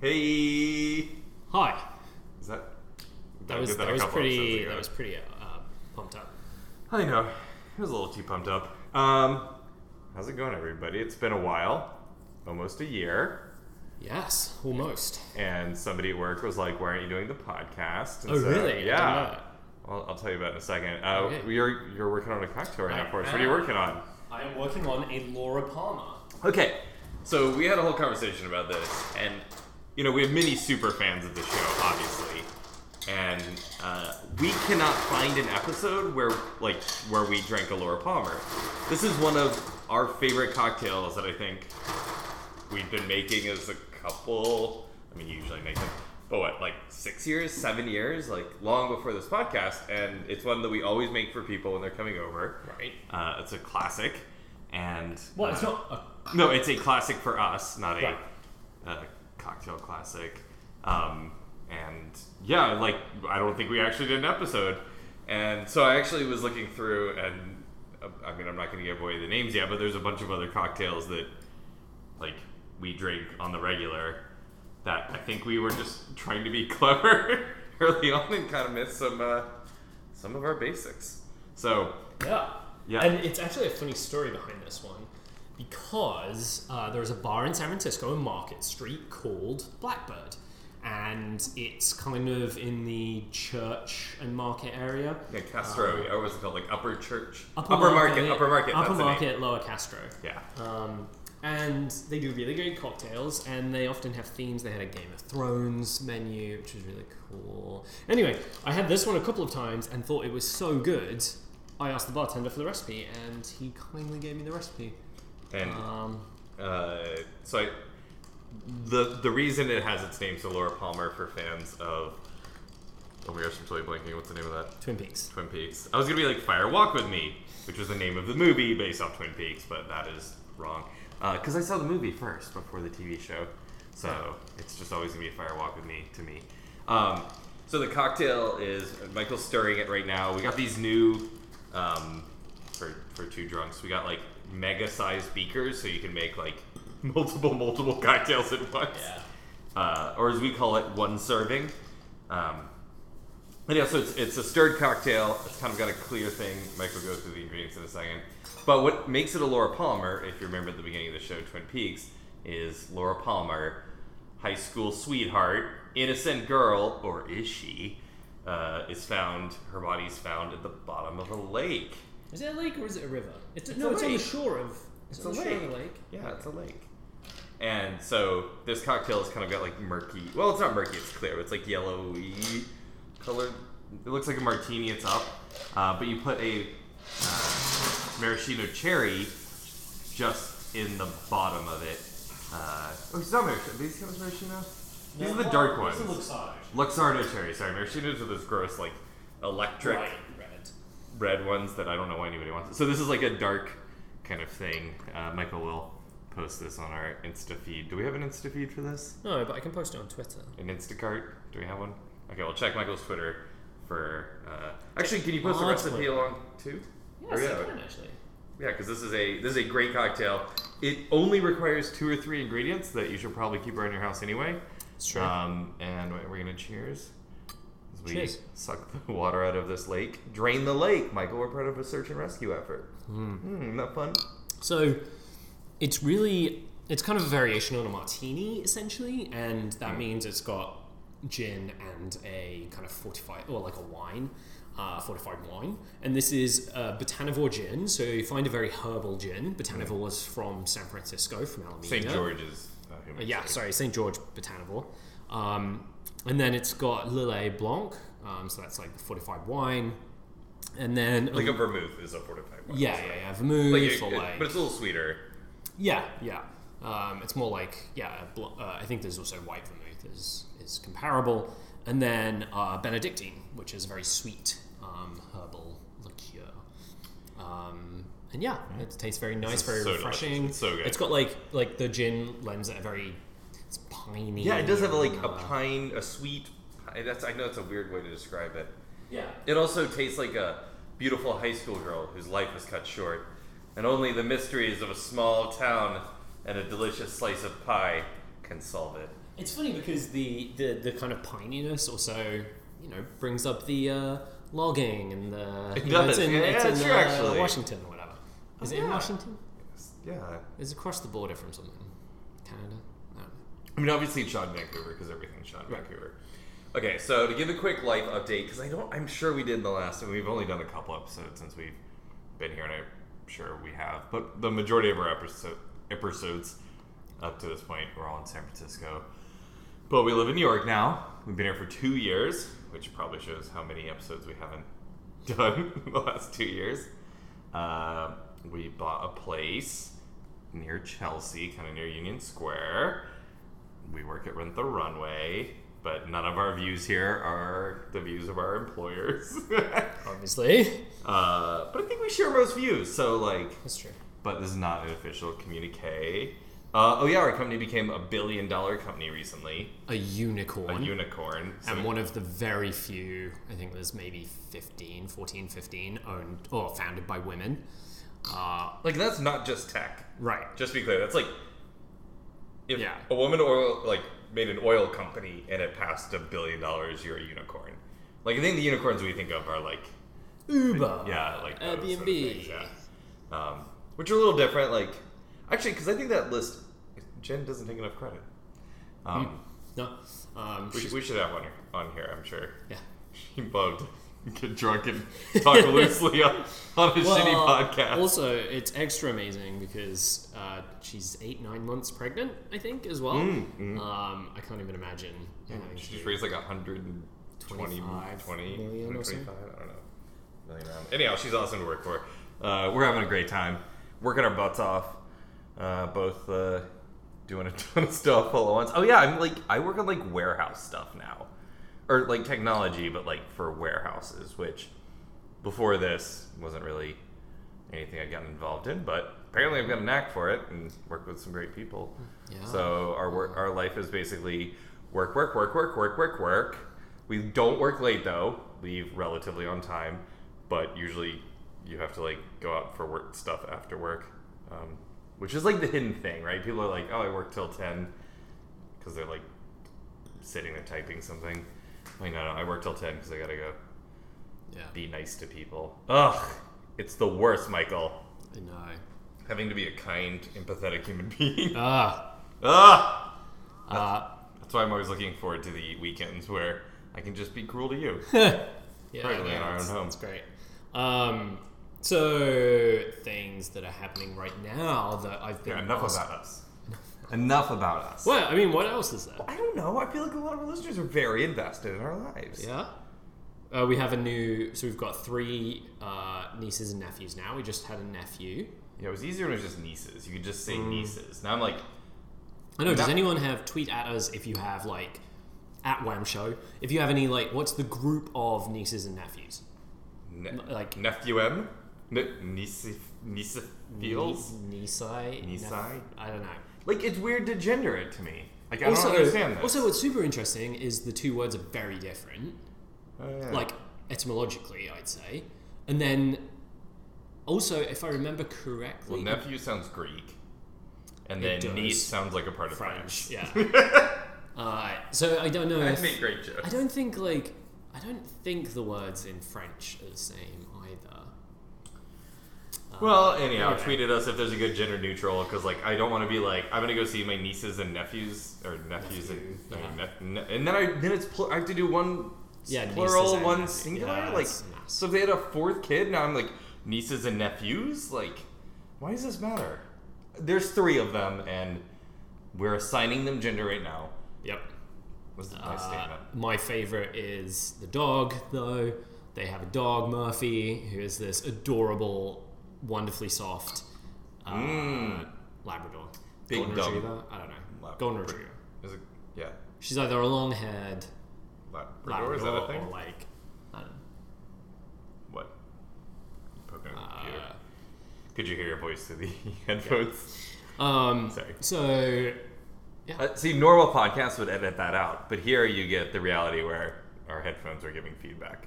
Hey, Hi. is that? That was that, a was pretty that was pretty uh, pumped up. I know. It was a little too pumped up. Um, how's it going, everybody? It's been a while, almost a year, Yes, almost. and somebody at work was like, "Why aren't you doing the podcast?" And Oh, so, really? I didn't know Yeah. Well, I'll tell you about it in a second. Uh, Okay. You're you're working on a cocktail right I now for us. What are you working on? I am working on a Laura Palmer. Okay, so we had a whole conversation about this, and you know we have many super fans of the show, obviously, and uh, we cannot find an episode where like where we drank a Laura Palmer. This is one of our favorite cocktails that I think we've been making as a couple. I mean, you usually make them, but what, like six years, seven years, like long before this podcast, and it's one that we always make for people when they're coming over. Right. Uh, it's a classic, and Well, it's uh, not. A, no, it's a classic for us, not Right. a cocktail classic. Um, and yeah, like I don't think we actually did an episode. And so I actually was looking through, and uh, I mean, I'm not going to give away the names yet, but there's a bunch of other cocktails that like we drink on the regular that I think we were just trying to be clever early on and kind of miss some uh, some of our basics. So yeah. Yeah. And it's actually a funny story behind this one because uh, there is a bar in San Francisco on Market Street called Blackbird. And it's kind of in the church and market area. yeah, Castro, or was it called? Like Upper Church, Upper, Market, Upper Market, Upper that's name. Market, Lower Castro. Yeah. Um, and they do really great cocktails, and they often have themes. They had a Game of Thrones menu, which was really cool. Anyway, I had this one a couple of times and thought it was so good. I asked the bartender for the recipe, and he kindly gave me the recipe. And Um, uh, so I, the the reason it has its name, so Laura Palmer, for fans of oh my gosh, I'm totally blanking. What's the name of that? Twin Peaks. Twin Peaks. I was gonna be like Fire Walk with Me, which was the name of the movie based off Twin Peaks, but that is wrong. Because I saw the movie first before the TV show, so it's just always gonna be Fire Walk with Me to me. Um, so the cocktail is Michael's stirring it right now. We got these new um, for for two drunks. We got like mega sized beakers, so you can make like multiple multiple cocktails at once Yeah. uh, or as we call it, one serving. Um, and yeah, so it's, it's a stirred cocktail. It's kind of got a clear thing. Mike will go through the ingredients in a second. But what makes it a Laura Palmer, if you remember at the beginning of the show, Twin Peaks, is Laura Palmer, high school sweetheart, innocent girl, or is she, uh, is found, her body's found at the bottom of a lake. Is it a lake or is it a river? It's, It's no, a it's on the lake. shore of. It's, It's on a the shore of lake. the lake. Yeah, it's a lake. And so this cocktail has kind of got like murky. Well, it's not murky. It's clear. It's like yellowy colored. It looks like a martini. It's up, uh, but you put a uh, maraschino cherry just in the bottom of it. Uh, oh, it's not maraschino. These come as maraschino. These are the dark ones. This is Luxardo Luxardo cherry. Sorry, maraschinos are those gross like electric Right, red. ones that I don't know why anybody wants. So this is like a dark kind of thing. Uh, Michael will post this on our Insta feed. Do we have an Insta feed for this? No, but I can post it on Twitter. An Instacart? Do we have one? Okay, we'll check Michael's Twitter for. Uh, actually, can you post the recipe Twitter. along too? Yes, yeah. I can actually. Yeah, because this is a this is a great cocktail. It only requires two or three ingredients that you should probably keep around your house anyway. It's true. Um, and we're gonna cheers. As we Cheers. suck the water out of this lake, drain the lake. Michael, we're part of a search and rescue effort. Mm. isn't that fun? So it's really it's kind of a variation on a martini essentially, and that Hmm. means it's got gin and a kind of fortified or like a wine. Uh, fortified wine, and this is uh, Botanivore gin. So you find a very herbal gin. Botanivore is from San Francisco, from Alameda. St. George's. Uh, yeah, sorry, St. George Botanivore. Um, and then it's got Lillet Blanc, um, so that's like the fortified wine. And then Like a vermouth is a fortified wine. yeah, yeah, yeah, vermouth Like it- or it- like but it's a little sweeter. yeah, yeah. Um, it's more like yeah. bl- Uh, I think there's also white vermouth is is comparable, and then uh, Benedictine, which is a very sweet um, herbal liqueur. Um, and yeah, it tastes very nice, very so refreshing. It's so good. It's got like like the gin lends it a very piney. Yeah, it does have like a uh, pine, a sweet. pi- That's I know it's a weird way to describe it. Yeah. It also tastes like a beautiful high school girl whose life was cut short, and only the mysteries of a small town and a delicious slice of pie can solve it. It's funny because the, the, the kind of pininess also, you know, brings up the uh, logging and the. It you know. It's in, Yeah, it's yeah, in sure, uh, actually. Washington or whatever. Is it in yeah. Washington? Yeah. It's across the border from something. Canada? I mean, obviously it's shot in Vancouver because everything's shot in Vancouver. Okay, so to give a quick life update, because I don't, I'm sure we did in the last, and we've only done a couple episodes since we've been here, and I'm sure we have, but the majority of our episode, episodes up to this point were all in San Francisco. But we live in New York now. We've been here for two years, which probably shows how many episodes we haven't done in the last two years. Uh, we bought a place near Chelsea, kind of near Union Square. We work at Rent the Runway, but none of our views here are the views of our employers. Obviously. uh, but I think we share most views, so like, That's true. but this is not an official communique. Uh, oh yeah, our company became a billion dollar company recently, A unicorn. a unicorn. So and one of the very few, I think there's maybe 15, 14, 15, owned or founded by women. Uh, like that's not just tech. right. Just to be clear, that's like if Yeah. a woman oil like made an oil company and it passed a billion dollars, you're a unicorn. Like I think the unicorns we think of are like Uber. yeah, like Airbnb. sort of things, yeah. Um, which are a little different. Like actually, because I think that list Jen doesn't take enough credit. Um, No. Um, we, should, we should have one on here. I'm sure. yeah. She loved get drunk and talk loosely on, on a shitty podcast. Also, it's extra amazing because uh, she's eight, nine months pregnant, I think, as well. Mm, mm. Um, I can't even imagine. having She just raised like a hundred and twenty, 25 20, million or so? 125, I don't know. Million round. Anyhow, she's awesome to work for. Uh, we're having a great time, working our butts off. Uh, both uh, doing a ton of stuff all at once. Oh yeah, I'm like I work on like warehouse stuff now, or like technology, but like for warehouses, which before this wasn't really anything I got involved in. But apparently, I've got a knack for it and work with some great people. Yeah. So our work, our life is basically work, work, work, work, work, work, work. We don't work late though. Leave relatively on time, but usually you have to like go out for work stuff after work, um, which is like the hidden thing, right? People are like, "Oh, I work till 10 because they're like sitting there typing something. Like, no, no, I work till ten because I gotta go yeah. be nice to people. Ugh, it's the worst, Michael. I know. Having to be a kind, empathetic human being. Ah. Ugh. Uh, That's why I'm always looking forward to the weekends where I can just be cruel to you. yeah, Currently in our own that's- home. That's great. Um, so things that are happening right now that I've been Yeah, enough asked- about us. Enough about us. Well, I mean, what else is there? I don't know. I feel like a lot of our listeners are very invested in our lives. Yeah. Uh, we have a new, so we've got three uh, nieces and nephews now. We just had a nephew. Yeah, it was easier when it was just nieces. You could just say Mm. nieces. Now I'm like, I know. Does anyone have tweet at us if you have like at Wham Show? If you have any like, what's the group of nieces and nephews? ne- like- nephew M, ne- niece, niece feels. Nisai. Nisai? I don't know. Like it's weird to gender it to me. Like I Also, don't understand this. also, what's super interesting is the two words are very different. Oh, yeah. like etymologically, I'd say. And then also, if I remember correctly, well, nephew sounds Greek, and then does. niece sounds like a part of French, France. yeah. uh, so I don't know. I If, make great jokes. I don't think like I don't think the words in French are the same either. Well, anyhow, anyway. tweeted us if there's a good gender neutral because like I don't want to be like I'm gonna go see my nieces and nephews or nephews Nephew, and yeah. nep- ne- and then I then it's pl- I have to do one Yeah, plural, one nephew. singular. Yeah, like so if they had a fourth kid now I'm like nieces and nephews. Like why does this matter? There's three of them and we're assigning them gender right now. Yep. Was my Uh, statement. my favorite is the dog, though. They have a dog, Murphy, who is this adorable, wonderfully soft uh, Mm. Labrador. Big Golden dumb. Retriever? I don't know. Lab- Golden Retriever. Is it yeah? She's either a long haired Labrador, Labrador is that a thing? or like, I don't know. What? Poking on the computer. Uh, Could you hear your voice through the headphones? um, Sorry. So, Uh, see, normal podcasts would edit that out, but here you get the reality where our headphones are giving feedback.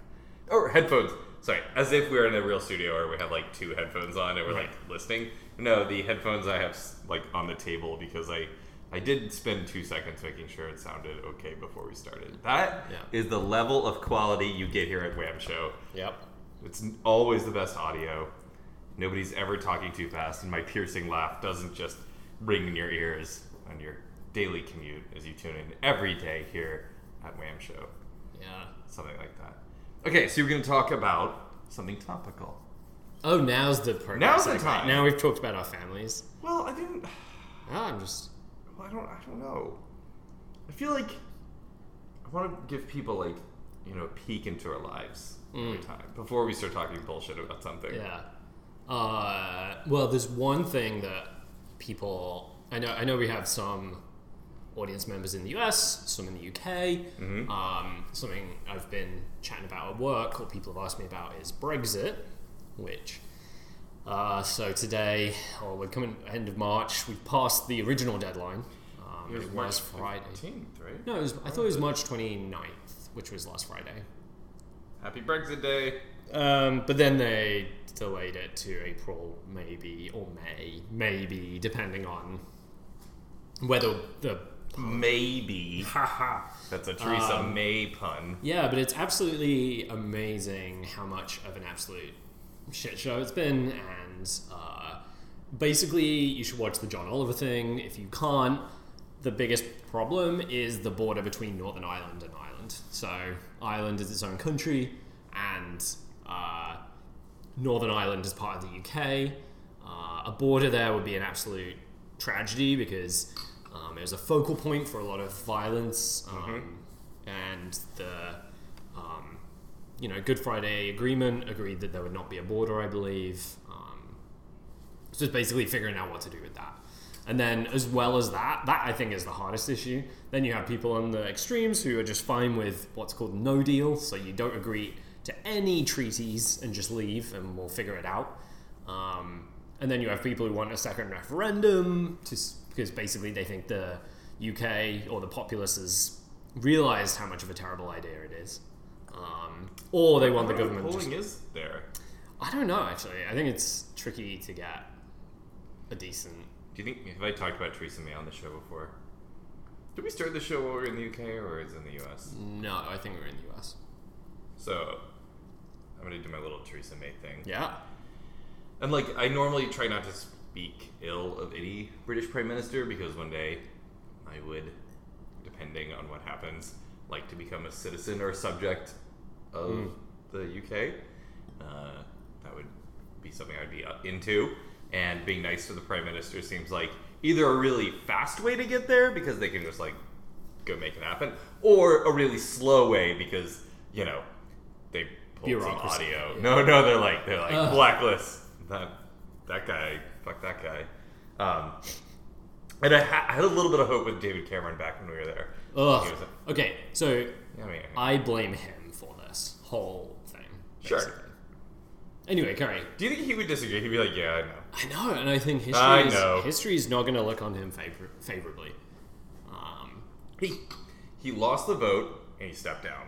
Or headphones, sorry, as if we're in a real studio or we have like two headphones on and we're like listening. No, the headphones I have like on the table because I I did spend two seconds making sure it sounded okay before we started. That is Yeah. the level of quality you get here at Wham Show. Yep. It's always the best audio. Nobody's ever talking too fast, and my piercing laugh doesn't just ring in your ears on your daily commute as you tune in every day here at Wham Show. Yeah. Something like that. Okay, so you're going to talk about something topical. Oh, now's the part. Now's the time. Now we've talked about our families. Well, I didn't. I'm just. Well, I don't. I don't know. I feel like I want to give people like you know a peek into our lives every time before we start talking bullshit about something. Yeah. Uh, well, there's one thing that people. I know. I know we have some audience members in the US, some in the UK. Um, something I've been chatting about at work, or people have asked me about, is Brexit, which. Uh, so today, or we're coming end of March, we passed the original deadline. Um, it was, Friday. 15th, right? No, it was, I thought it was March 29th, which was last Friday. Happy Brexit Day. Um, but then they delayed it to April, maybe, or May, maybe, depending on whether the. Maybe. That's a Theresa Um, May pun. Yeah, but it's absolutely amazing how much of an absolute shit show it's been, and uh, basically, you should watch the John Oliver thing. If you can't, the biggest problem is the border between Northern Ireland and Ireland. So, Ireland is its own country, and uh, Northern Ireland is part of the UK. Uh, a border there would be an absolute tragedy because um, it was a focal point for a lot of violence, um, and the um, you know Good Friday Agreement agreed that there would not be a border, I believe. Um, so it's basically figuring out what to do with that. And then, as well as that, that I think is the hardest issue. Then you have people on the extremes who are just fine with what's called no deal, so you don't agree to any treaties and just leave, and we'll figure it out. Um, and then you have people who want a second referendum, to, because basically they think the UK or the populace has realized how much of a terrible idea it is. Um, or they want the What government. just- polling is there? I don't know, actually. I think it's tricky to get a decent. Do you think have I talked about Theresa May on the show before? Did we start the show while we were in the UK or is it in the US? No, I think we're in the US. So I'm gonna do my little Theresa May thing. Yeah. And like, I normally try not to speak ill of any British Prime Minister because one day I would, depending on what happens, like to become a citizen or a subject of the UK. Uh, that would be something I'd be uh, into. And being nice to the Prime Minister seems like either a really fast way to get there because they can just like go make it happen, or a really slow way because, you know, they pulled some audio. yeah. No, no, they're like, they're like, blacklist that that guy, fuck that guy. Um, and I, ha- I had a little bit of hope with David Cameron back when we were there. Ugh. a- Okay, so I mean, I blame him for this whole thing. Sure. Anyway, Curry. do you think he would disagree? He'd be like, yeah, I know. I know, and I think history I is, know. history is not going to look on him favor- favorably. Um, He he lost the vote and he stepped down.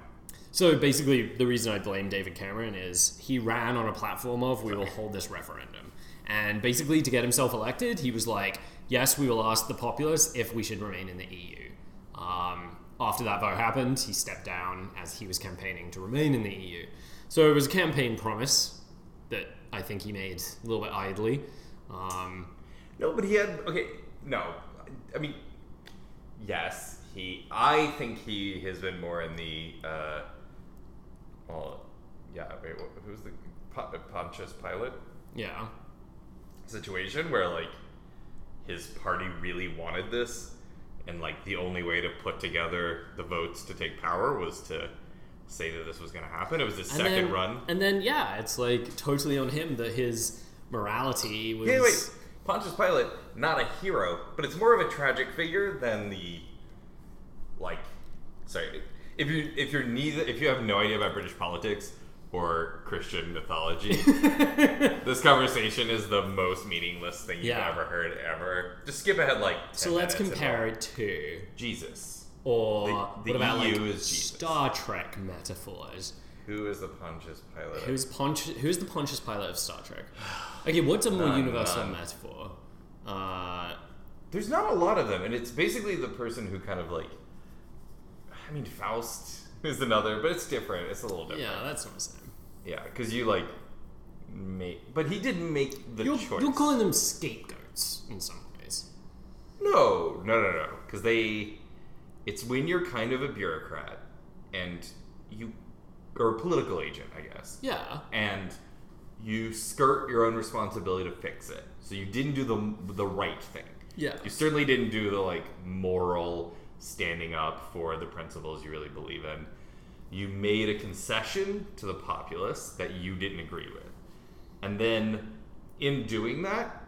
so basically, the reason I blame David Cameron is he ran on a platform of we will hold this referendum, and basically to get himself elected, he was like, "Yes, we will ask the populace if we should remain in the EU." Um, after that vote happened, he stepped down as he was campaigning to remain in the EU. So it was a campaign promise that I think he made a little bit idly. Um, No, but he had okay. No, I mean, yes, he. I think he has been more in the. Uh, well, yeah. Wait, what, who's the Po- Pontius Pilate yeah. Situation where like his party really wanted this, and like the only way to put together the votes to take power was to say that this was going to happen. It was his And second then- run. And then yeah, it's like totally on him that his morality was. Hey, wait. Pontius Pilate, not a hero, but it's more of a tragic figure than the like. Sorry, if you if you're neither if you have no idea about British politics or Christian mythology, this conversation is the most meaningless thing you've Yeah. ever heard ever. Just skip ahead like. 10 So let's compare it to, Jesus. or The- the what about EU like. Star Trek metaphors? Who is the Pontius Pilate? Who's Pontius? Who's the Pontius Pilate of Star Trek? Okay, what's a more None, universal none. metaphor? Uh, there's not a lot of them, and it's basically the person who kind of like. I mean, Faust is another, but it's different. It's a little different. Yeah, that's what I'm same. Yeah, because you like make, but he didn't make the You're, choice. you're calling them scapegoats in some ways. No, no, no, no. Because they, it's when you're kind of a bureaucrat, and you, or a political agent, I guess, Yeah. and you skirt your own responsibility to fix it. So you didn't do the the right thing. Yeah. You certainly didn't do the like moral standing up for the principles you really believe in. You made a concession to the populace that you didn't agree with. And then in doing that,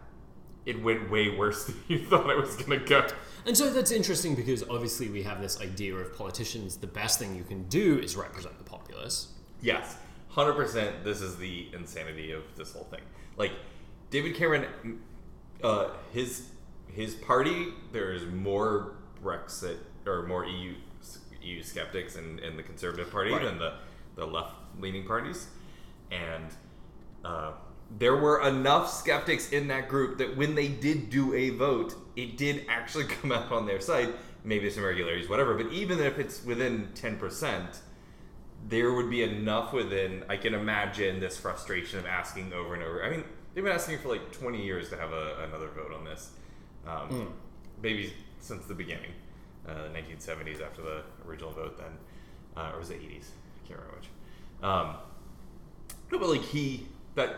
it went way worse than you thought it was going to go. And so that's interesting because obviously we have this idea of politicians, the best thing you can do is represent the populace. Yes, 100% this is the insanity of this whole thing. Like David Cameron uh, his his party there's more Brexit or more EU EU skeptics in, in the conservative party Right. than the the left leaning parties. And uh, there were enough skeptics in that group that when they did do a vote, it did actually come out on their side. Maybe some irregularities, whatever. But even if it's within ten percent, there would be enough within. I can imagine this frustration of asking over and over. I mean, they've been asking for like twenty years to have a, another vote on this. Um, Maybe since the beginning, uh, 1970s after the original vote, then, uh, or was it 80s? I can't remember which. Um, no, but like he that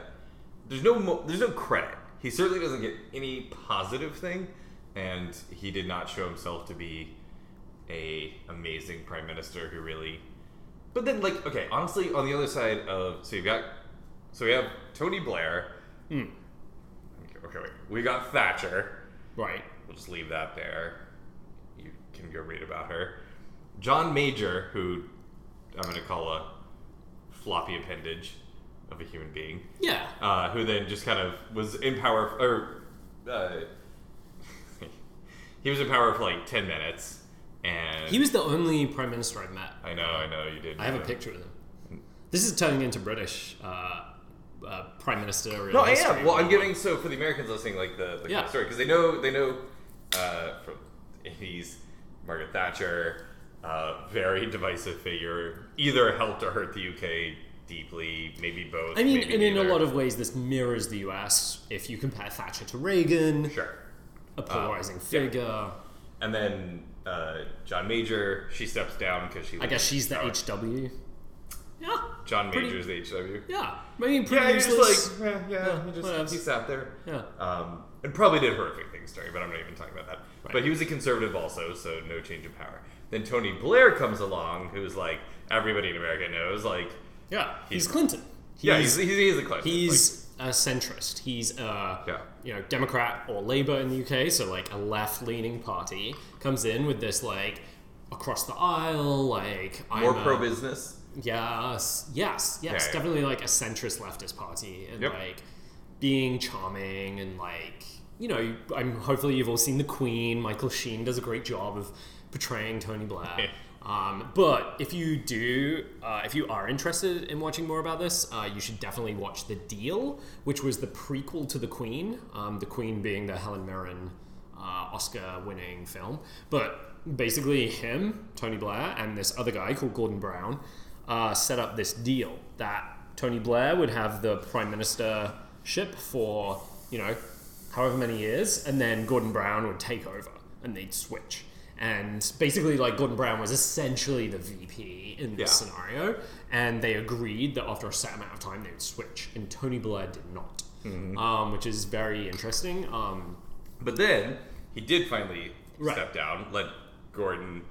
there's no mo- there's no credit. He certainly doesn't get any positive thing, and he did not show himself to be a amazing prime minister who really. But then, like, okay, honestly, on the other side of so you've got so we have Tony Blair. Okay, okay, wait. We got Thatcher. Right. We'll just leave that there. Can go read about her. John Major, who I'm going to call a floppy appendage of a human being, Yeah. uh, who then just kind of was in power, or uh, he was in power for like 10 minutes. And He was the only prime minister I've met. I know, I know, you did. I have a picture of him. This is turning into British uh, uh, prime minister. No, I am. Well, I'm giving so for the Americans listening, like the, the Yeah. story because they know they know uh, from he's Margaret Thatcher, uh, very divisive figure, either helped or hurt the UK deeply, maybe both. I mean, maybe and in a lot of ways, this mirrors the US. If you compare Thatcher to Reagan, sure. a polarizing yeah. figure. And then uh, John Major, she steps down because she. I guess she's the HW. Yeah. John pretty- Major's the HW. Yeah. I mean, pretty Yeah, useless. like, yeah, yeah, Yeah, he just he sat there. yeah. Um, and probably did horrific things, Terry, but I'm not even talking about that. Right. But he was a conservative also, so no change of power. Then Tony Blair comes along, who's like everybody in America knows, like Yeah. He's, He's- Clinton. yeah, he's he's, he's a Clinton. He's a centrist. He's a Yeah. you know Democrat or Labour in the UK, so like a left-leaning party comes in with this like across the aisle, like like, more pro business. Yes, yes, yes, Yeah, yeah. definitely like a centrist leftist party, and Yep. like being charming and like you know, I'm hopefully you've all seen The Queen. Michael Sheen does a great job of portraying Tony Blair. Um, but if you do, uh, if you are interested in watching more about this, uh, you should definitely watch The Deal, which was the prequel to The Queen. Um, the Queen being the Helen Mirren uh, Oscar-winning film. But basically, him, Tony Blair, and this other guy called Gordon Brown uh, set up this deal that Tony Blair would have the prime ministership for you know however many years, and then Gordon Brown would take over, and they'd switch. And basically, like Gordon Brown was essentially the VP in this Yeah. scenario, and they agreed that after a set amount of time they would switch, and Tony Blair did not, um, which is very interesting. Um, But then he did finally Right. step down, let Gordon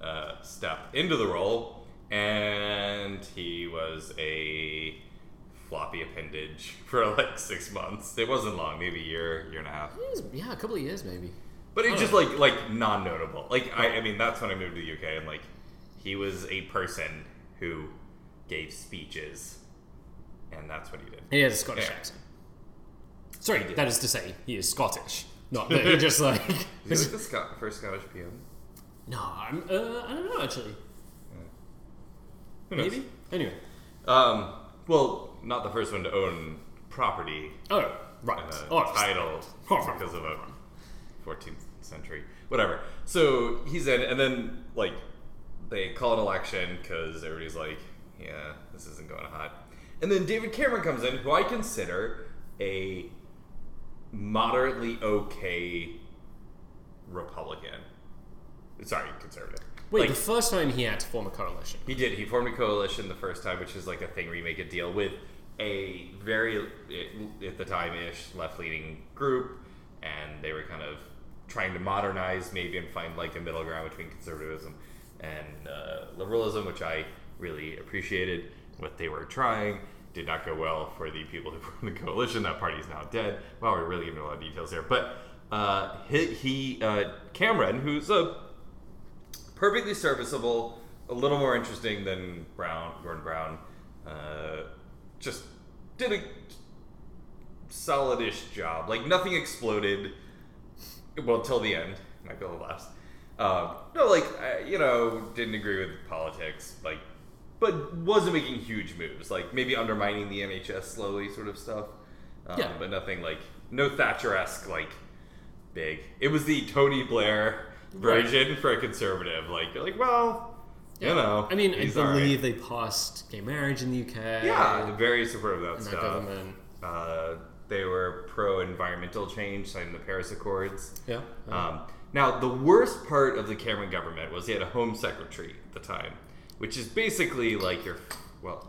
uh, step into the role, and he was a floppy appendage for like six months. It wasn't long, maybe a year, year and a half. was- yeah, a couple of years maybe. But it's just like like non notable. Like I, I mean, that's when I moved to the UK, and like he was a person who gave speeches, and that's what he did. He has a Scottish Yeah. accent. Sorry, that is to say, he is Scottish. Not that he just like. Is he like the Scot- first Scottish PM? no, I'm, uh, I don't know actually. Maybe. Anyway. Um. Well, not the first one to own property Oh, right. and a oh, title because of a 14th century, whatever. So he's in, and then like they call an election because everybody's like, yeah, this isn't going to hot. And then David Cameron comes in, who I consider a moderately okay Republican. Sorry, conservative. Wait, Like, the first time he had to form a coalition. he did. He formed a coalition the first time, which is like a thing where you make a deal with a very, at the time ish, left leaning group, and they were kind of trying to modernize maybe and find like a middle ground between conservatism and uh, liberalism, which I really appreciated. What they were trying did not go well for the people who formed the coalition. That party is now dead. Wow, we're really giving a lot of details here. But uh, he, he uh, Cameron, who's a perfectly serviceable, a little more interesting than Brown, Gordon Brown. Uh, just did a solidish job. Like nothing exploded. Well, till the end. Might be a less. Uh, no, like I, you know, didn't agree with politics. Like, but wasn't making huge moves. Like maybe undermining the NHS slowly, sort of stuff. Um, Yeah. But nothing like no Thatcher-esque like big. It was the Tony Blair Right. version for a conservative. Like you're like, well, you know. I mean, I he's all right. believe they passed gay marriage in the UK. Yeah, very supportive of that and that stuff. government. Uh, they were pro environmental change, signing the Paris Accords. Yeah. Um, now, the worst part of the Cameron government was he had a home secretary at the time, which is basically like your, well,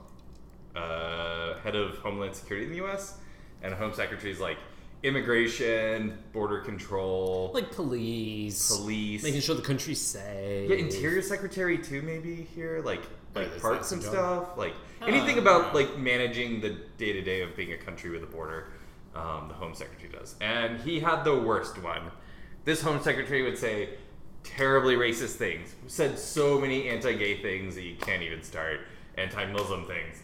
uh, head of Homeland Security in the U.S. And a home secretary is like immigration, border control, like police, police. making sure the country's safe. Yeah, interior secretary too, maybe here, like like is parks and stuff, like Ah. anything about like managing the day to day of being a country with a border. Um, the home secretary does, and he had the worst one. This home secretary would say terribly racist things, said so many anti-gay things that you can't even start, anti-Muslim things.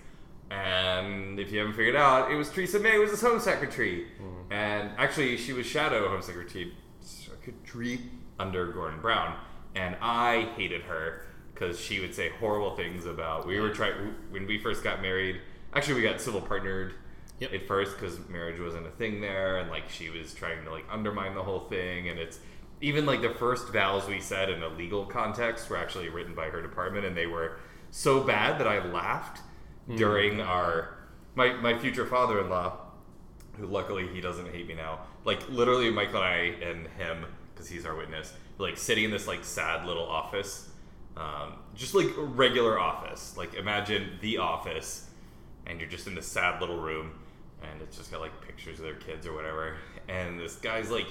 And if you haven't figured out, it was Theresa May was his home secretary, mm-hmm. and actually she was shadow home secretary secretary under Gordon Brown, and I hated her because she would say horrible things about. We were trying when we first got married. Actually, we got civil partnered Yep. at first because marriage wasn't a thing there, and like she was trying to like undermine the whole thing. And it's even like the first vows we said in a legal context were actually written by her department, and they were so bad that I laughed during our my my future father-in-law who luckily he doesn't hate me now. Like literally, Michael and I and him, because he's our witness, like sitting in this like sad little office, um, just like a regular office. Like imagine the office, and you're just in this sad little room, and it's just got like pictures of their kids or whatever, and this guy's like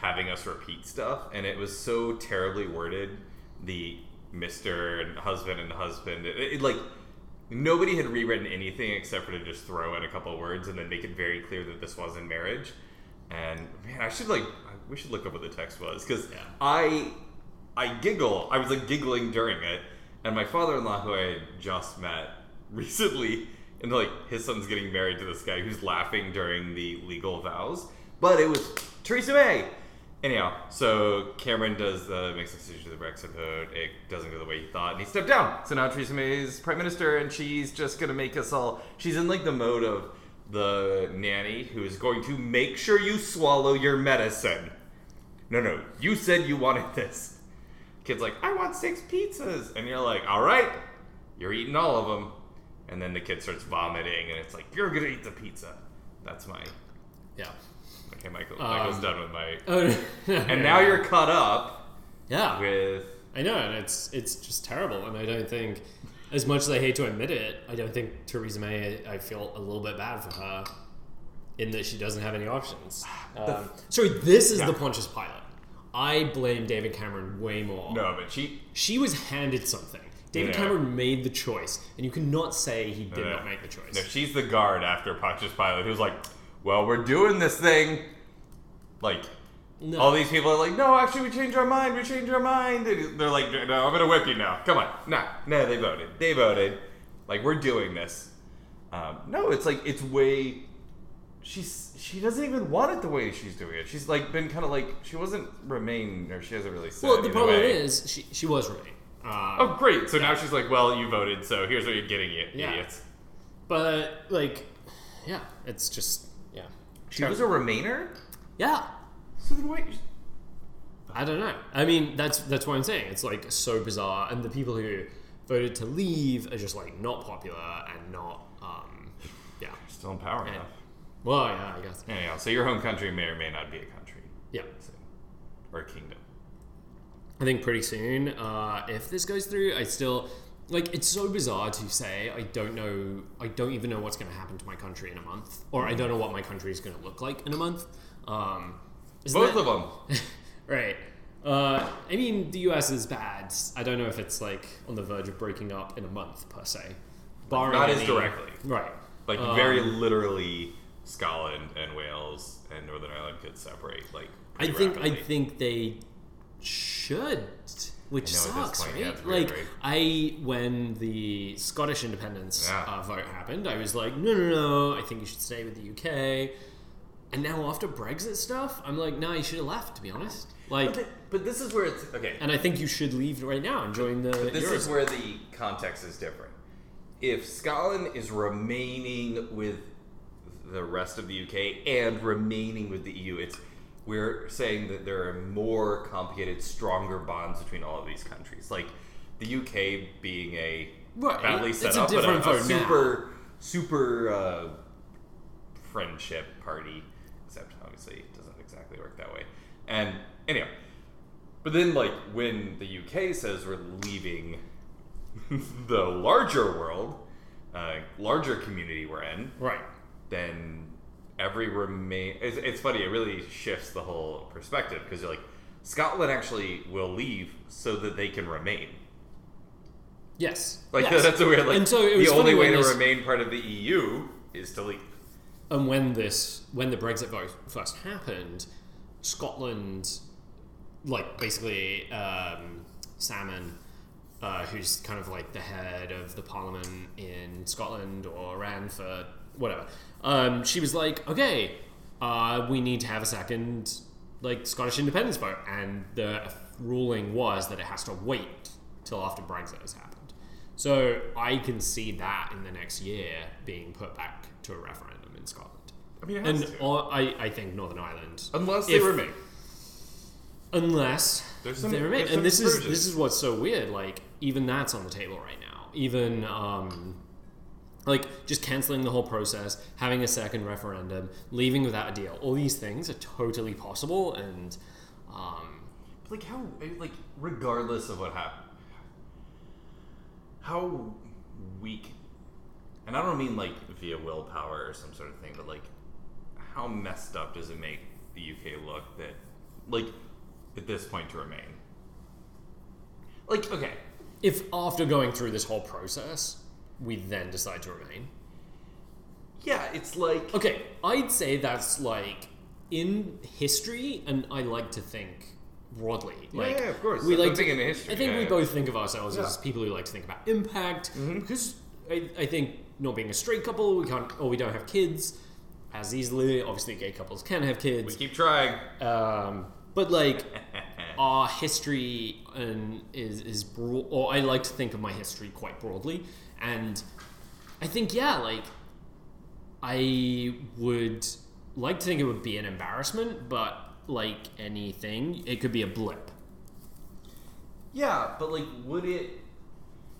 having us repeat stuff, and it was so terribly worded. The Mister and husband and husband, it, it, like nobody had rewritten anything except for to just throw in a couple of words and then make it very clear that this wasn't marriage. And man, I should like we should look up what the text was because Yeah. I I giggle. I was like giggling during it, and my father-in-law, who I had just met recently, and like his son's getting married to this guy who's laughing during the legal vows, but it was Theresa May. Anyhow, so Cameron does the makes a decision to the Brexit vote. It doesn't go the way he thought, and he stepped down. So now Theresa May is prime minister, and she's just gonna make us all. She's in like the mode of the nanny who is going to make sure you swallow your medicine. No, no, you said you wanted this. Kid's like, I want six pizzas, and you're like, all right, you're eating all of them. And then the kid starts vomiting, and it's like, you're gonna eat the pizza. That's my Yeah. Okay. Michael, Um, Michael's done with my. Oh, And now you're caught up yeah. with. I know, and it's it's just terrible. And I don't think, as much as I hate to admit it, I don't think Theresa May. I feel a little bit bad for her, in that she doesn't have any options. Um, sorry, this is Yeah. the Pontius Pilate. I blame David Cameron way more. No, but she. She was handed something. David Yeah. Cameron made the choice, and you cannot say he did not make the choice. No, she's the guard after Pontius Pilate, who's like, well, we're doing this thing. Like, No. all these people are like, no, actually, we changed our mind. We changed our mind. They- They're like, no, I'm gonna whip you now. Come on, nah, no, they voted. They voted. Like, we're doing this. Um, no, it's like it's way. She's she doesn't even want it the way she's doing it. She's like been kind of like she wasn't remain or she hasn't really said. well, the problem way. is she she was Remain. Um, Oh, great! So now she's like, well, you voted, so here's what you're getting, you Yeah. idiots. But like, yeah, it's just yeah. She was a Remainer. Yeah. So then why? I don't know. I mean, that's that's what I'm saying. It's like so bizarre, and the people who voted to leave are just like not popular and not. Um, yeah. Still in power And- enough. Well, yeah, I guess. Anyhow, so your home country may or may not be a country. Yeah. So- Or a kingdom. I think pretty soon, uh, if this goes through, I still like. It's so bizarre to say. I don't know. I don't even know what's going to happen to my country in a month, or I don't know what my country is going to look like in a month. Um, Both that- of them. Right. Uh, I mean, the US is bad. I don't know if it's like on the verge of breaking up in a month per se. Barring Not as directly. Right. Like Um, very literally, Scotland and Wales and Northern Ireland could separate. Like I think I think they should, which I know at this sucks, point, right? weird, like right? I, when the Scottish independence Yeah. uh, vote happened, I was like, no, no, no, I think you should stay with the UK. And now after Brexit stuff, I'm like, nah, you should have left. To be honest, like, But, but this is where it's okay. and I think you should leave right now and join the. This Eurozone. is where the context is different. If Scotland is remaining with the rest of the UK and remaining with the EU, it's we're saying that there are more complicated, stronger bonds between all of these countries. Like the UK being a Right. badly It's set a up, but different a, a vote now. super super uh, friendship party. Except obviously it doesn't exactly work that way. And anyhow, but then, like, when the UK says we're leaving the larger world, uh, larger community we're in, right. then every remain. It's, it's funny. It really shifts the whole perspective because you're like, Scotland actually will leave so that they can remain. Yes. Like yes. that's a weird. Like and so it was the only way to this- remain part of the EU is to leave. And when this, when the Brexit vote first happened, Scotland, like basically um, Salmond, uh, who's kind of like the head of the parliament in Scotland or ran for whatever, um, she was like, okay, uh, we need to have a second like Scottish independence vote, and the ruling was that it has to wait till after Brexit has happened. So I can see that in the next year being put back to a referendum in Scotland. I mean, it has And to. or, I, I think Northern Ireland, unless they if- remain. unless some- they remain. And this is this is what's so weird. Like even that's on the table right now. Even um, like just canceling the whole process, having a second referendum, leaving without a deal. All these things are totally possible, and um, like how like regardless of what happened how weak and i don't mean like via willpower or some sort of thing but like how messed up does it make the uk look that like at this point to remain like okay if after going through this whole process, we then decide to remain. yeah it's like Okay, I'd say that's like in history, and I like to think broadly. Yeah, Like, yeah, of course. We That's like to, in history, I think yeah, we yeah. both think of ourselves as. Mm-hmm. people who like to think about impact because I, I think not being a straight couple, we can't or we don't have kids as easily. Obviously, gay couples can have kids. we keep trying um, but like our history and is is broad, or I like to think of my history quite broadly, and I think yeah, like I would like to think it would be an embarrassment, but like anything, it could be a blip. Yeah, but like, would it?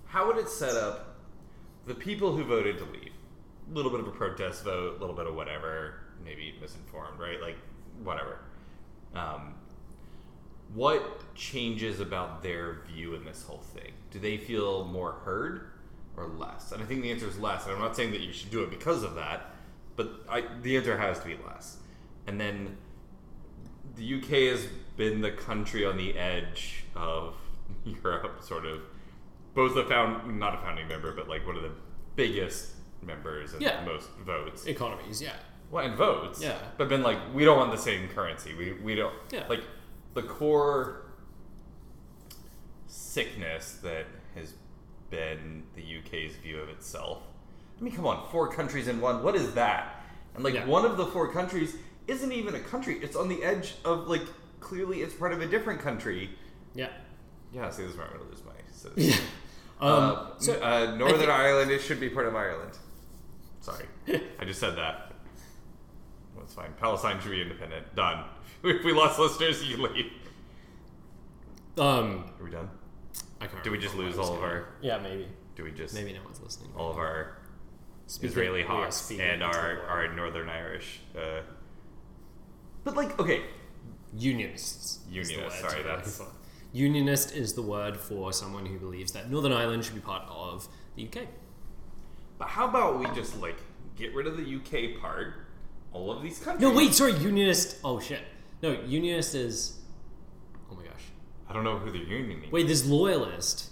How would it set up the people who voted to leave? A little bit of a protest vote, a little bit of whatever, maybe misinformed, right? Like, whatever. Um, what changes about their view in this whole thing? Do they feel more heard or less? And I think the answer is less. And I'm not saying that you should do it because of that, but I, the answer has to be less. And then the UK has been the country on the edge of Europe, sort of both a found not a founding member, but like one of the biggest members and Yeah. most votes. Economies, yeah. Well, and votes. Yeah. But been like, we don't want the same currency. We we don't Yeah. like the core sickness that has been the UK's view of itself. I mean, come on, four countries in one. What is that? And like Yeah. one of the four countries isn't even a country. It's on the edge of like clearly it's part of a different country. Yeah. Yeah, see, this is where I'm gonna lose my. So, Um, uh, so uh, Northern think- Ireland, it should be part of Ireland. Sorry, I just said that. That's fine. Palestine should be independent. Done. If we lost listeners, you leave. Um, Are we done? I can't. Do we just lose all of our? Yeah, maybe. Do we just Maybe no one's listening. all of our Speaking- Israeli we Hawks speaking and our our Northern Irish? Uh, but like, okay, Unionists. is the Unionists, word sorry, that's- for. Unionist is the word for someone who believes that Northern Ireland should be part of the UK. but how about we just like get rid of the UK part? All of these countries. No, wait, sorry, Unionist. Oh shit. No, Unionist is. I don't know who the union is. Wait, there's Loyalist.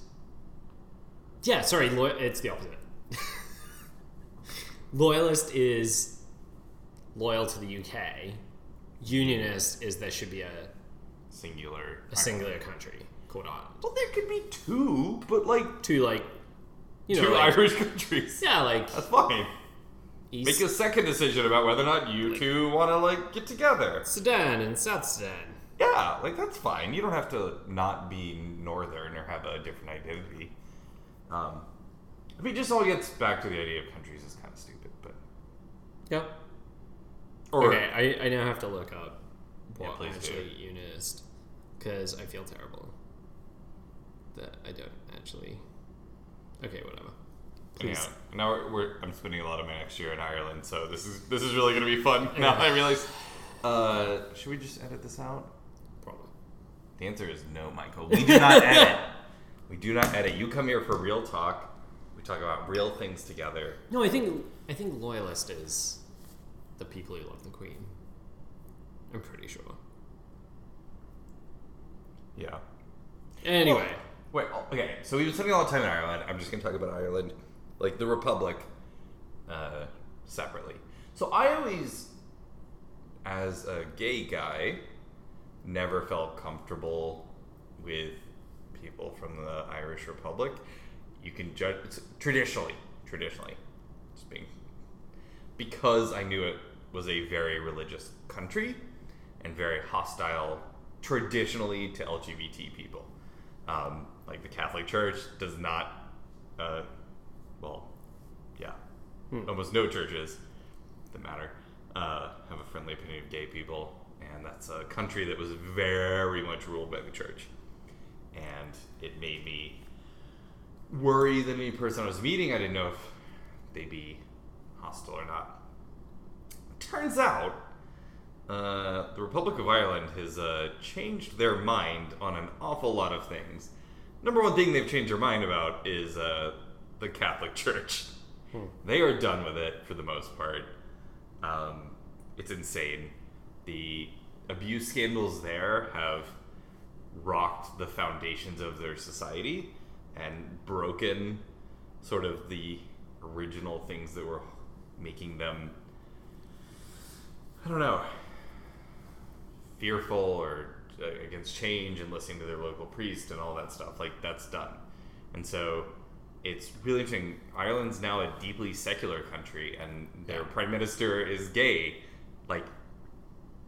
Yeah, sorry, lo- it's the opposite. Loyalist is loyal to the UK. Unionist is there should be a, Singular. a singular country called Ireland. Well, there could be two, but like Two like, you know, two like, Irish countries. yeah, like That's fine. East Make a second decision about whether or not you two want to like get together. Sudan and South Sudan. Yeah, like that's fine. You don't have to not be northern or have a different identity. Um, I mean, it just all gets back to the idea of countries is kind of stupid, but Yeah. or okay, I, I now have to look up Yeah, what do. actually Unionist because I feel terrible that I don't actually. Okay, whatever. Please. yeah. Now we're, we're I'm spending a lot of my next year in Ireland, so this is this is really gonna be fun. Now I realize. Uh, should we just edit this out? The answer is no, Michael. We do not edit. We do not edit. You come here for real talk. We talk about real things together. No, I think I think loyalist is the people who love the Queen. I'm pretty sure. Yeah. Anyway, Wait, oh, okay. So we've been spending a lot of time in Ireland. I'm just going to talk about Ireland, like the Republic, uh, separately. So I always, as a gay guy, never felt comfortable with people from the Irish Republic. You can judge it's, traditionally, traditionally, just being because I knew it was a very religious country and very hostile traditionally to LGBT people. Um, like the Catholic Church does not, uh, well, yeah, almost no churches that matter uh, have a friendly opinion of gay people, and that's a country that was very much ruled by the church, and it made me worry that any person I was meeting, I didn't know if they'd be hostile or not. Turns out, uh, the Republic of Ireland has uh, changed their mind on an awful lot of things. Number one thing they've changed their mind about is uh, the Catholic Church. They are done with it for the most part. Um, it's insane. The abuse scandals there have rocked the foundations of their society and broken sort of the original things that were making them I don't know fearful or uh, against change and listening to their local priest and all that stuff. Like that's done. And so it's really interesting. Ireland's now a deeply secular country and their Yeah. prime minister is gay. Like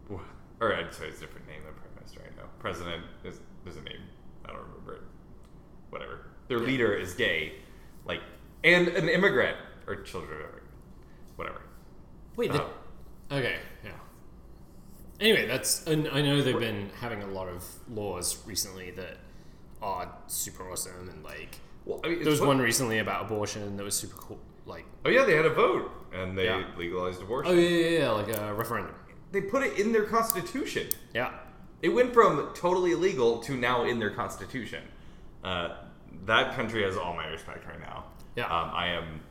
or i'm sorry it's a different name than prime minister i know president is there's a name i don't remember it whatever their leader is gay like and an immigrant or children whatever wait. The, Uh, okay, yeah. Anyway, that's and I know they've been having a lot of laws recently that are super awesome and like well, I mean, there was what- one recently about abortion that was super cool. Like Oh yeah, they had a vote and they Yeah. legalized abortion. oh yeah, yeah, yeah, like a referendum. They put it in their constitution. Yeah. It went from totally illegal to now in their constitution. Uh, that country has all my respect right now. Yeah. Um, I am.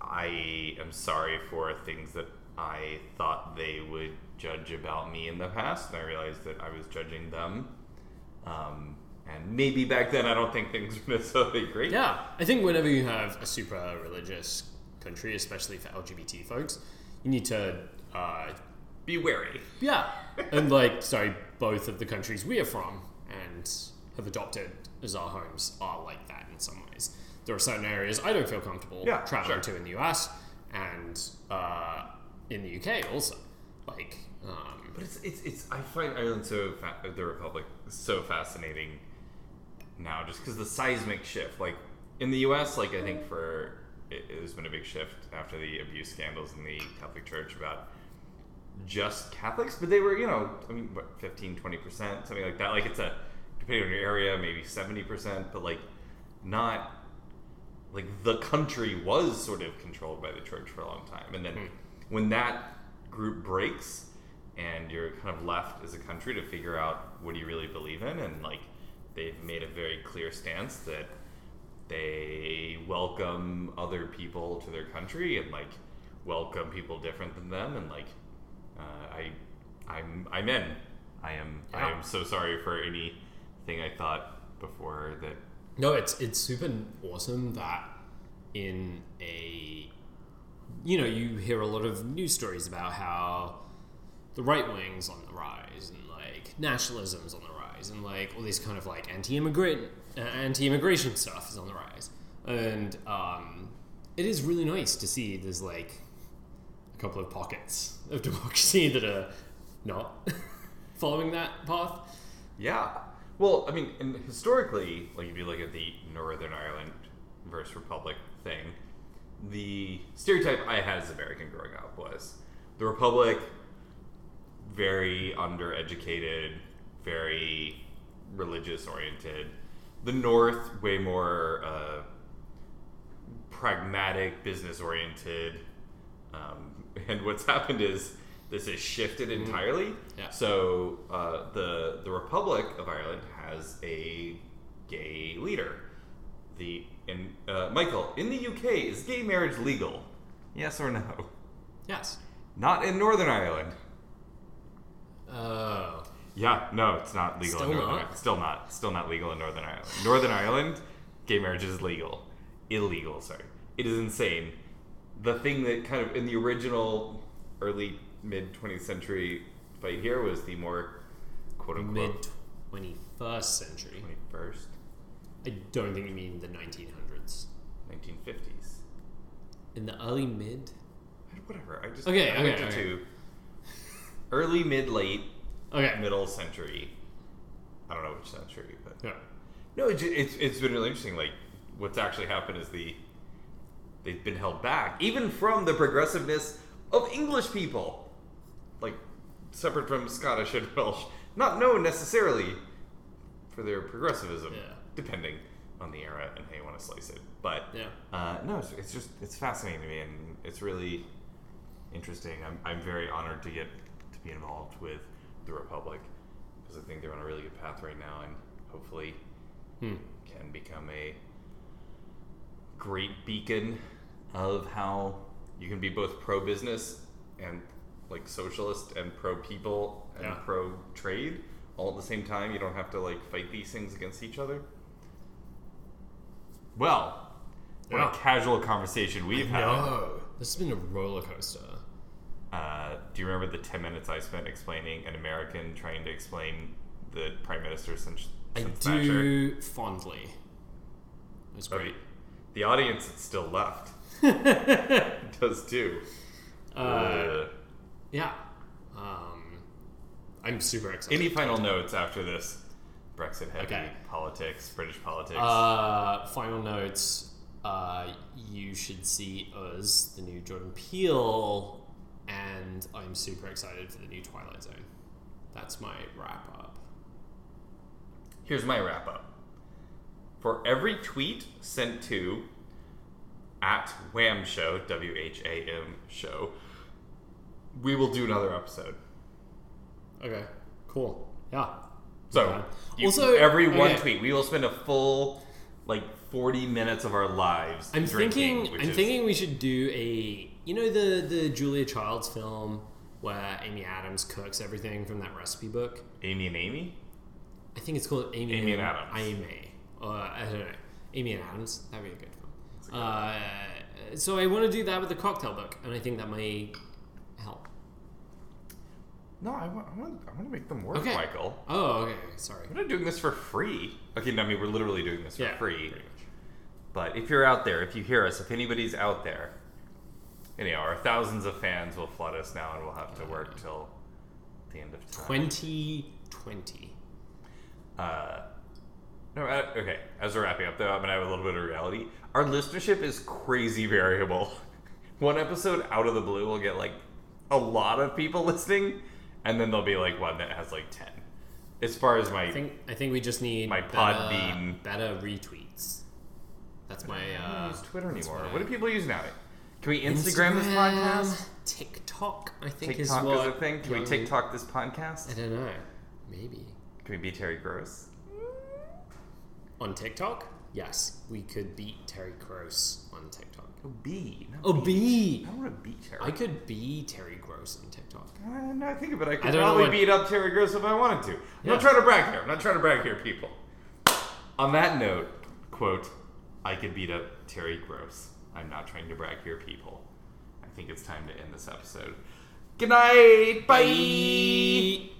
I am sorry for things that I thought they would judge about me in the past, and I realized that I was judging them. Um, and maybe back then I don't think things were necessarily great. Yeah, I think whenever you have a super religious country, especially for LGBT folks, you need to, uh, Be wary. yeah, and like, sorry, both of the countries we are from and have adopted as our homes are like that in some ways. There are certain areas I don't feel comfortable Yeah, traveling sure. to in the US and uh, in the UK also. Like, um, But it's, it's, it's I find Ireland so fa- the Republic so fascinating now, just because the seismic shift. Like in the U.S., like I think for it, there's been a big shift after the abuse scandals in the Catholic Church about just Catholics, but they were you know I mean what 15 20 percent something like that. Like it's a depending on your area, maybe seventy percent, but like not like the country was sort of controlled by the church for a long time, and then Hmm. when that group breaks and you're kind of left as a country to figure out what do you really believe in and like they've made a very clear stance that they welcome other people to their country and like welcome people different than them and like uh, I I'm I'm in. I am I am so sorry for anything I thought before that No, it's it's super awesome that in a you know you hear a lot of news stories about how the right wing's on the rise and like nationalism's on the rise and like all this kind of like anti-immigrant uh, anti-immigration stuff is on the rise. And um, it is really nice to see this like couple of pockets of democracy that are not following that path Yeah. Well, I mean, and historically, like if you look at the Northern Ireland versus Republic thing, the stereotype I had as American growing up was the Republic very undereducated, very religious oriented. The North way more uh, pragmatic, business oriented. Um, and what's happened is this has shifted entirely. Yeah. So uh, the the Republic of Ireland has a gay leader. The in uh, Michael in the UK is gay marriage legal? Yes or no? yes Not in Northern Ireland. oh Yeah, no, it's not legal. Still in Northern not? Ireland. Still not. Still not legal in Northern Ireland. Northern Ireland, gay marriage is legal. Illegal, sorry. It is insane. The thing that kind of in the original early mid 20th century fight here was the more quote unquote mid 21st century 21st, I don't think you mean the 1900s. 1950s. In the early mid? Whatever. I just Okay, I okay, into okay. early mid late Okay. middle century. I don't know which century, but Yeah. No, it's, it's it's been really interesting. Like, what's actually happened is the they've been held back, even from the progressiveness of English people, like separate from Scottish and Welsh, not known necessarily for their progressivism, Yeah. depending on the era and how you want to slice it. But Yeah. uh, no, it's, it's just it's fascinating to me, and it's really interesting. I'm I'm very honored to get to be involved with the Republic because I think they're on a really good path right now, and hopefully Hmm. can become a great beacon of how you can be both pro business and like socialist and pro people and Yeah. pro trade all at the same time. You don't have to like fight these things against each other. Well, what a casual conversation we've had. No. This has been a roller coaster. Uh, do you remember the 10 minutes I spent explaining an American trying to explain the prime minister since, I since Thatcher? do fondly. It was Okay. The audience that's still left does too. Uh, Uh, yeah. Um, I'm super excited. any final notes after this Brexit heavy Okay. politics, British politics? Uh, final notes. Uh, you should see Us, the new Jordan Peele, and I'm super excited for the new Twilight Zone. That's my wrap up. Here's my wrap up. For every tweet sent to at Wham Show, W H A M Show, we will do another episode. Okay, cool. Yeah. So, you- Also- every one okay. tweet, we will spend a full like 40 minutes of our lives. I'm drinking, thinking. I'm is- thinking we should do a. You know the the Julia Childs film where Amy Adams cooks everything from that recipe book. Amy and Amy. I think it's called Amy, Amy and Adams. Amy. Uh, I don't know. Amy and Adams. That'd be a good film. Uh, so I want to do that with the cocktail book, and I think that may help. No, I want, I want, I want to make them work, Okay. Michael. Oh, okay. Sorry. We're not doing this for free. Okay, no, I mean we're literally doing this for Yeah. free. pretty much. But if you're out there, if you hear us, if anybody's out there, know, our thousands of fans will flood us now, and we'll have to work till the end of time. 2020. Uh, no, uh, okay. As we're wrapping up, though, I'm gonna have a little bit of reality. Our listenership is crazy variable. One episode out of the blue will get like a lot of people listening, and then there'll be like one that has like ten. as far as my I think I think we just need My better, Podbean. better retweets. That's my I uh, don't use Twitter anymore. my- What do people use now? Can we Instagram, this podcast? TikTok, I think is TikTok what is a thing. Can we TikTok this podcast? I don't know. Maybe Can we be Terry Gross? On TikTok. Yes, we could beat Terry Gross on TikTok. Oh, B. not Oh. B. I don't want to beat Terry. I could be Terry Gross on TikTok. Uh, now I think of it, I could I don't know probably what- beat up Terry Gross if I wanted to. I'm Yeah. not trying to brag here. I'm not trying to brag here, people. On that note, quote, I could beat up Terry Gross. I'm not trying to brag here, people. I think it's time to end this episode. Good night. Bye. Bye.